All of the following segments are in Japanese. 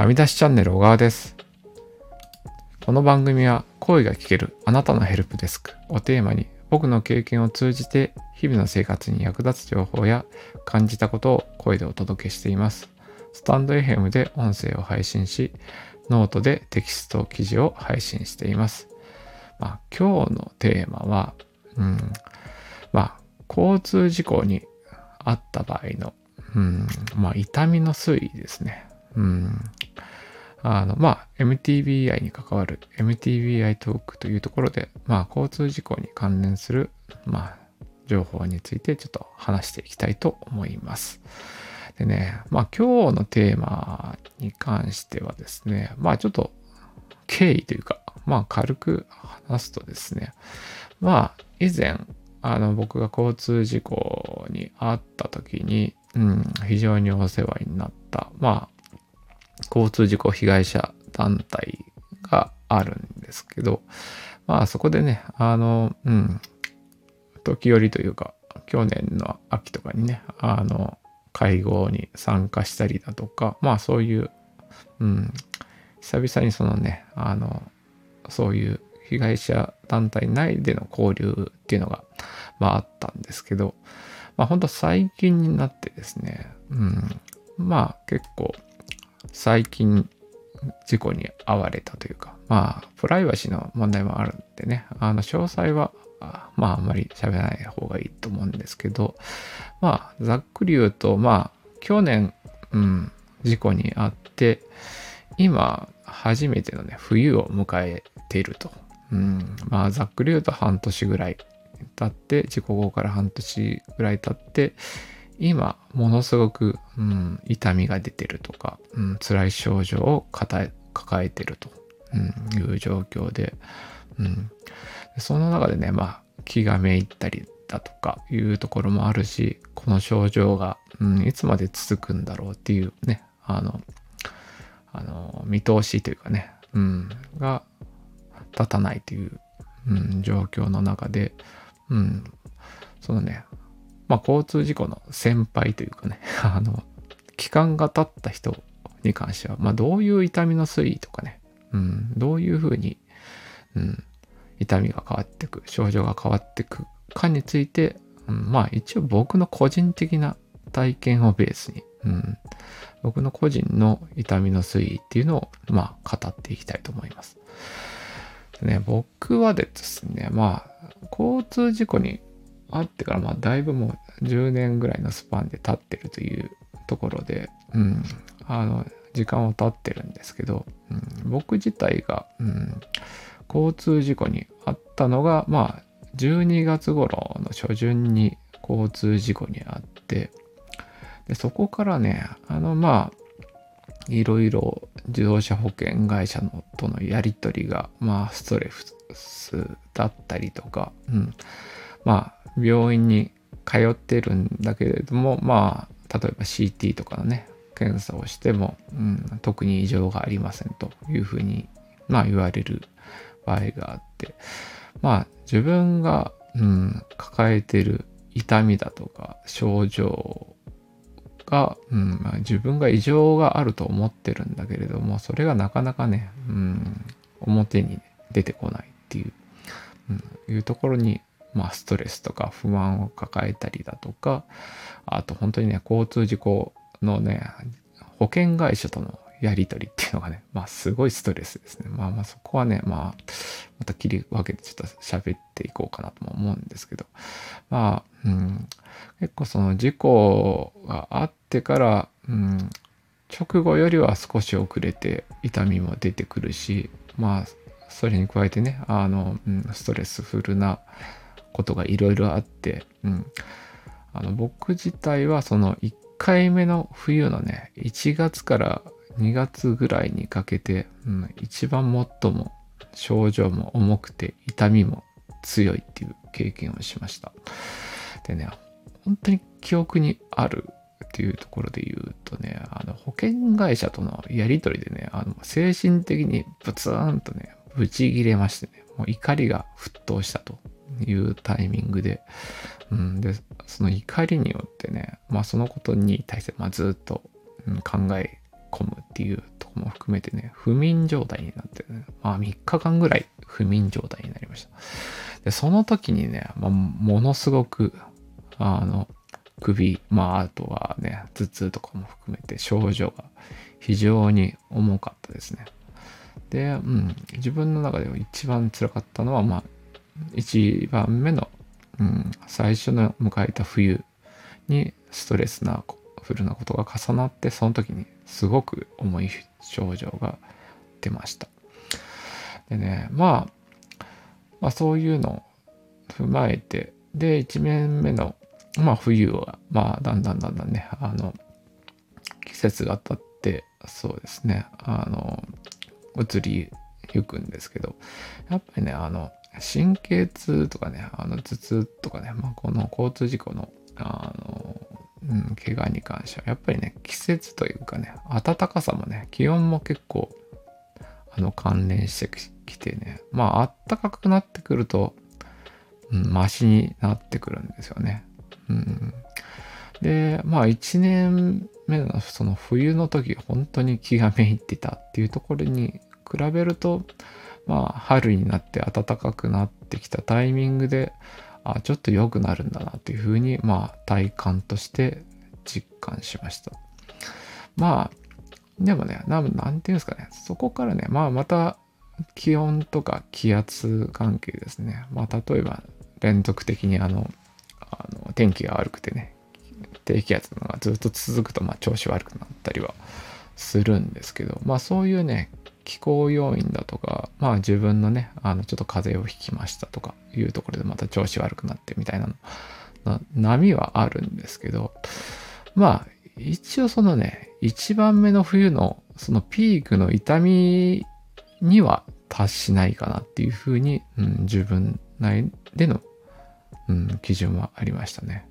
はみ出しチャンネル小川です。この番組は声が聞けるあなたのヘルプデスクをテーマに僕の経験を通じて日々の生活に役立つ情報や感じたことを声でお届けしています。 stand.fm で音声を配信し、ノートでテキスト記事を配信しています。まあ、今日のテーマは、うん、まあ、交通事故にあった場合の、うん、まあ、痛みの推移ですね。うん。あの、まあ、MTBI に関わる MTBI トークというところで、まあ、交通事故に関連する、まあ、情報についてちょっと話していきたいと思います。でね、まあ、今日のテーマに関してはですね、まあ、ちょっと経緯というか、まあ、軽く話すとですね、まあ、以前、あの、僕が交通事故に遭った時に、うん、非常にお世話になった、まあ、交通事故被害者団体があるんですけど、まあそこでね、あの、うん、時折というか、去年の秋とかにね、あの、会合に参加したりだとか、まあそういう、うん、久々にそのね、あの、そういう被害者団体内での交流っていうのが、まああったんですけど、まあ本当最近になってですね、うん、まあ結構最近事故に遭われたというか、まあ、プライバシーの問題もあるんでね、あの、詳細は、まあ、あんまり喋らない方がいいと思うんですけど、まあ、ざっくり言うと、まあ、去年、うん、事故に遭って、今、初めてのね、冬を迎えていると。うん、まあ、ざっくり言うと半年ぐらい経って、事故後から半年ぐらい経って、今、ものすごく、うん、痛みが出てるとか、うん、辛い症状を抱えてると、うん、いう状況で、うん、その中でね、まあ、気がめいったりだとかいうところもあるし、この症状が、うん、いつまで続くんだろうっていうね、あの、あの、見通しというかね、うん、が立たないという、うん、状況の中で、うん、そのね、まあ、交通事故の先輩というかね、あの、期間が経った人に関しては、まあ、どういう痛みの推移とかね、うん、どういうふうに、うん、痛みが変わっていく、症状が変わっていくかについて、うん、まあ、一応僕の個人的な体験をベースに、うん、僕の個人の痛みの推移っていうのを、まあ、語っていきたいと思います。ね、僕はですね、まあ、交通事故にあってから、まあ、だいぶもう10年ぐらいのスパンで経ってるというところで、うん、あの、時間を経ってるんですけど、うん、僕自体が、うん、交通事故にあったのが、まあ、12月頃の初旬に交通事故にあって、でそこからね、あの、まあ、いろいろ自動車保険会社のとのやり取りが、まあ、ストレスだったりとか、うん、まあ、病院に通ってるんだけれども、まあ、例えば CT とかのね、検査をしても、うん、特に異常がありませんというふうに、まあ、言われる場合があって、まあ、自分が、うん、抱えてる痛みだとか症状が、うんまあ、自分が異常があると思ってるんだけれども、それがなかなかね、うん、表に出てこないっていう、うん、いうところに、まあ、ストレスとか不安を抱えたりだとか、あと本当にね、交通事故のね、保険会社とのやり取りっていうのがね、まあすごいストレスですね。まあまあそこはね、まあ、また切り分けてちょっと喋っていこうかなとも思うんですけど、まあ、うん、結構その事故があってから、うん、直後よりは少し遅れて痛みも出てくるし、まあ、それに加えてね、あの、うん、ストレスフルなことがいろいろあって、うん。あの、僕自体はその1回目の冬のね、1月から2月ぐらいにかけて、うん、一番最も症状も重くて痛みも強いっていう経験をしました。でね、本当に記憶にあるっていうところで言うとね、あの保険会社とのやりとりでね、あの精神的にブツーンとね、ブチギレましてね、もう怒りが沸騰したと。いうタイミングで、うん、で、その怒りによってね、まあそのことに対して、まあずっと、うん、考え込むっていうとこも含めてね、不眠状態になってね、まあ3日間ぐらい不眠状態になりました。で、その時にね、まあ、ものすごく、あの、首、まああとはね、頭痛とかも含めて症状が非常に重かったですね。で、うん、自分の中では一番辛かったのは、まあ、一番目の、うん、最初の迎えた冬にストレスなフルなことが重なってその時にすごく重い症状が出ました。でねまあまあそういうのを踏まえてで1年目のまあ冬はまあだんだんだんだんねあの季節が経ってそうですねあの移りゆくんですけどやっぱりねあの神経痛とかねあの頭痛とかね、まあ、この交通事故のあのうん、怪我に関しては、やっぱりね、季節というかね、暖かさもね、気温も結構、あの、関連してきてね、まあ、暖かくなってくると、うん、マシになってくるんですよね。うん。で、まあ、1年目のその冬の時、本当に気がめいってたっていうところに比べると、まあ、春になって暖かくなってきたタイミングで、あちょっと良くなるんだなっていうふうにまあ体感として実感しました。まあでもね何て言うんですかね。そこからねまあまた気温とか気圧関係ですね。まあ例えば連続的にあのあの天気が悪くてね低気圧がずっと続くとまあ調子悪くなったりはするんですけどまあそういうね気候要因だとか、まあ自分のね、あのちょっと風邪をひきましたとかいうところでまた調子悪くなってみたいなの、波はあるんですけど、まあ一応そのね、一番目の冬のそのピークの痛みには達しないかなっていうふうに、うん、自分内での、うん、基準はありましたね。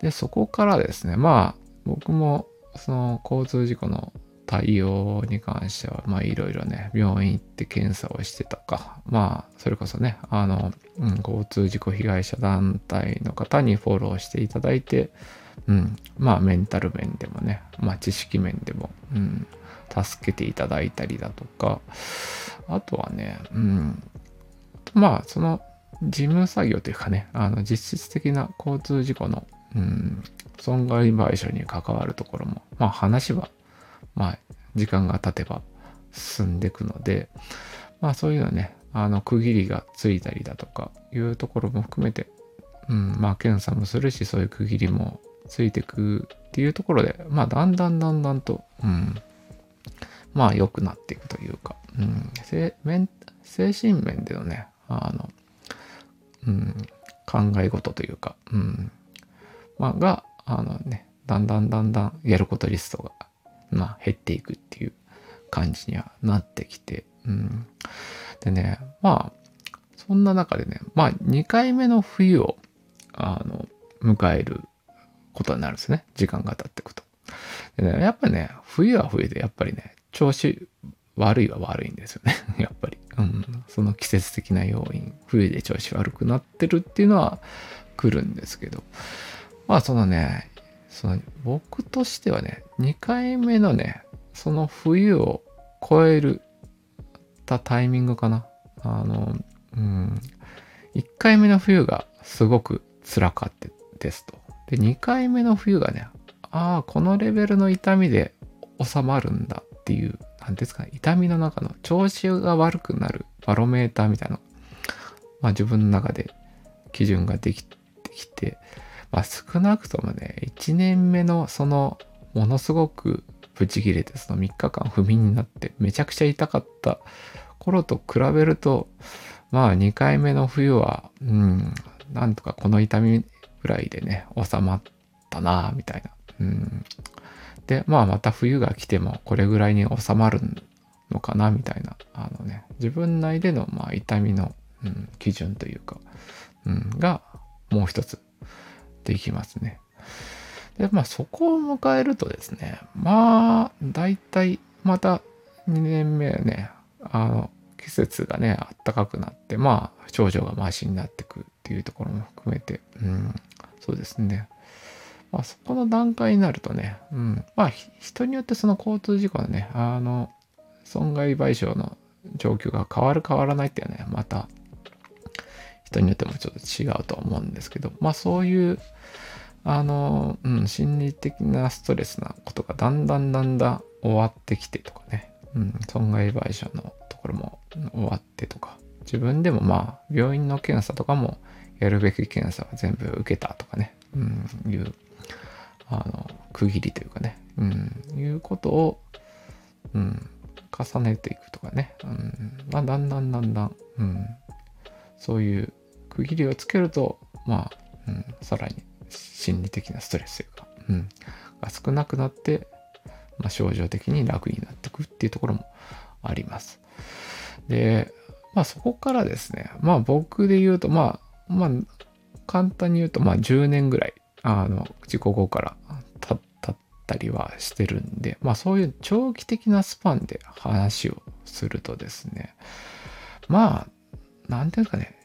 で、そこからですね、まあ僕もその交通事故の対応に関しては、まあいろいろね、病院行って検査をしてたか、まあそれこそね、あの、うん、交通事故被害者団体の方にフォローしていただいて、うん、まあメンタル面でもね、まあ知識面でも、うん、助けていただいたりだとか、あとはね、うん、まあその事務作業というかね、あの実質的な交通事故の、うん、損害賠償に関わるところも、まあ話はまあ、時間が経てば進んでいくので、まあそういうのね、あの区切りがついたりだとかいうところも含めて、うん、まあ検査もするし、そういう区切りもついていくっていうところで、まあだんだんだんだんと、うん、まあ良くなっていくというか、うん、精神面でのね、あの、うん、考え事というか、うん、まあが、あのね、だんだんだんだんやることリストがまあ、減っていくっていう感じにはなってきて、うん。でね、まあ、そんな中でね、まあ、2回目の冬を、あの、迎えることになるんですね。時間が経っていくと。でね、やっぱね、冬は冬で、やっぱりね、調子悪いは悪いんですよね。やっぱり。うん。その季節的な要因、冬で調子悪くなってるっていうのは来るんですけど、まあそのね、その僕としてはね、2回目のね、その冬を超えるたタイミングかな。あの、うん、1回目の冬がすごく辛かったですと。で、2回目の冬がね、ああ、このレベルの痛みで収まるんだっていう、何ですかね、痛みの中の調子が悪くなるバロメーターみたいなまあ自分の中で基準ができてきて、まあ、少なくともね、1年目のそのものすごくブチ切れてその3日間不眠になってめちゃくちゃ痛かった頃と比べると、まあ2回目の冬は、うん、なんとかこの痛みぐらいでね、収まったなみたいな。うん、で、まあまた冬が来てもこれぐらいに収まるのかなみたいな、あのね、自分内でのまあ痛みの、うん、基準というか、うん、がもう一つできますね。で、まあそこを迎えるとですね、まあ大体また2年目ね、あの季節がね、暖かくなって、まあ症状がマシになってくっていうところも含めて、うん、そうですね。まあ、そこの段階になるとね、うん、まあ、人によってその交通事故のね、あの、損害賠償の状況が変わる変わらないっていうのはね、また、人によってもちょっと違うと思うんですけど、まあそういう、あの、うん、心理的なストレスなことがだんだんだんだん終わってきてとかね、うん、損害賠償のところも終わってとか、自分でもまあ、病院の検査とかもやるべき検査は全部受けたとかね、うん、いうあの区切りというかね、うん、いうことを、うん、重ねていくとかね、うんまあ、だんだんだんだん、うん、そういう区切りをつけると、まあ、うん、さらに心理的なストレスが,、うか、うん、が少なくなって、まあ、症状的に楽になっていくっていうところもあります。で、まあそこからですね、まあ僕で言うと、まあ、まあ、簡単に言うと、まあ10年ぐらいあの、事故後から経ったりはしてるんで、まあそういう長期的なスパンで話をするとですね、まあ、なんていうかね、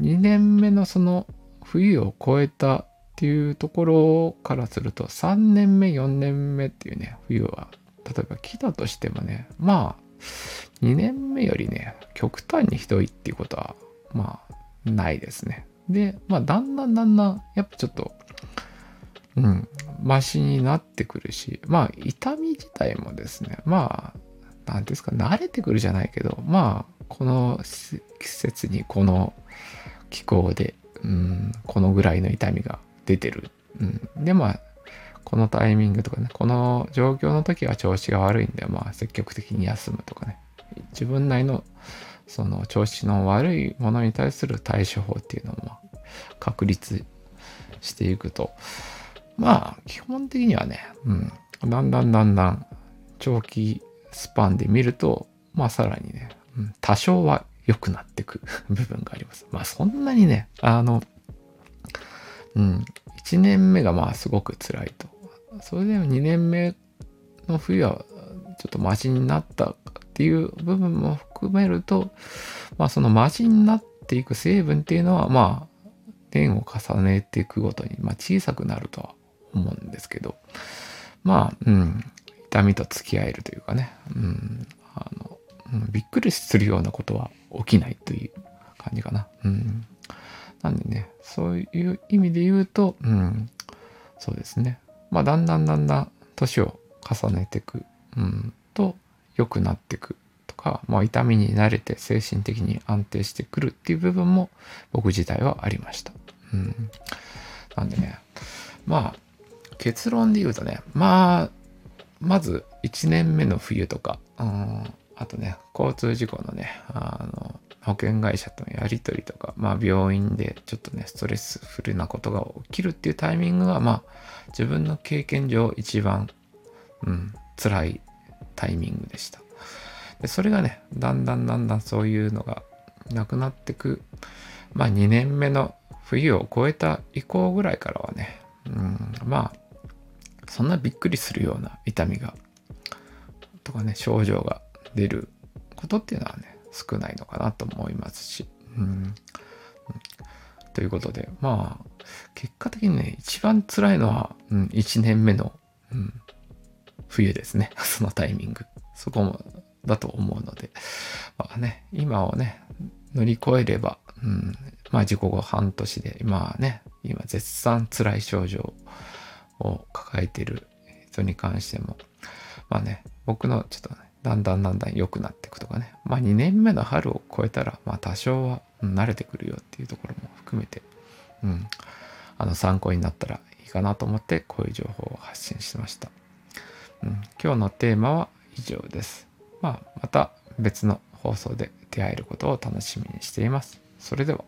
2年目のその冬を越えたっていうところからすると、3年目、4年目っていうね、冬は、例えば来たとしてもね、まあ、2年目よりね、極端にひどいっていうことは、まあ、ないですね。で、まあ、だんだんだんだん、やっぱちょっと、うん、マシになってくるし、まあ、痛み自体もですね、まあ、なんですか、慣れてくるじゃないけど、まあ、この季節にこの気候で、うん、このぐらいの痛みが出てる。うん、で、まあ、このタイミングとかね、この状況の時は調子が悪いんで、まあ、積極的に休むとかね、自分なりの、その調子の悪いものに対する対処法っていうのを、確立していくと、まあ、基本的にはね、うん、だんだんだんだん長期スパンで見ると、まあさらにね、うん、多少は良くなってく部分があります。まあそんなにね、あの、うん、1年目がまあすごく辛いと。それでも2年目の冬はちょっとマシになったっていう部分も含めると、まあそのマシになっていく成分っていうのはまあ年を重ねていくごとに、まあ、小さくなるとは思うんですけど、まあ、うん、痛みと付き合えるというかね、うん、あの、うん、びっくりするようなことは起きないという感じかな。うん。なんでね、そういう意味で言うと、うん、そうですね。まあ、だんだんだんだん年を重ねていく、うん、と良くなっていくとか、まあ、痛みに慣れて精神的に安定してくるっていう部分も僕自体はありました。うん。なんでね、まあ、結論で言うとね、まあ、まず1年目の冬とか、うん、あとね、交通事故のね、あの、保険会社とのやり取りとか、まあ病院でちょっとね、ストレスフルなことが起きるっていうタイミングが、まあ自分の経験上一番、うん、辛いタイミングでした。で、それがね、だんだんだんだんそういうのがなくなってく、まあ2年目の冬を越えた以降ぐらいからはね、うん、まあそんなびっくりするような痛みがとかね症状が出ることっていうのはね少ないのかなと思いますし、うん、ということでまあ結果的にね一番辛いのは、うん、1年目の、うん、冬ですね。そのタイミング。そこもだと思うので、まあね、今をね乗り越えれば、うん、まあ事故後半年でまあね今絶賛辛い症状を抱えている人に関しても、まあね、僕のちょっとね、だんだんだんだん良くなっていくとかね、まあ2年目の春を超えたら、まあ多少は慣れてくるよっていうところも含めて、うん、あの参考になったらいいかなと思ってこういう情報を発信しました。うん、今日のテーマは以上です。まあまた別の放送で出会えることを楽しみにしています。それでは。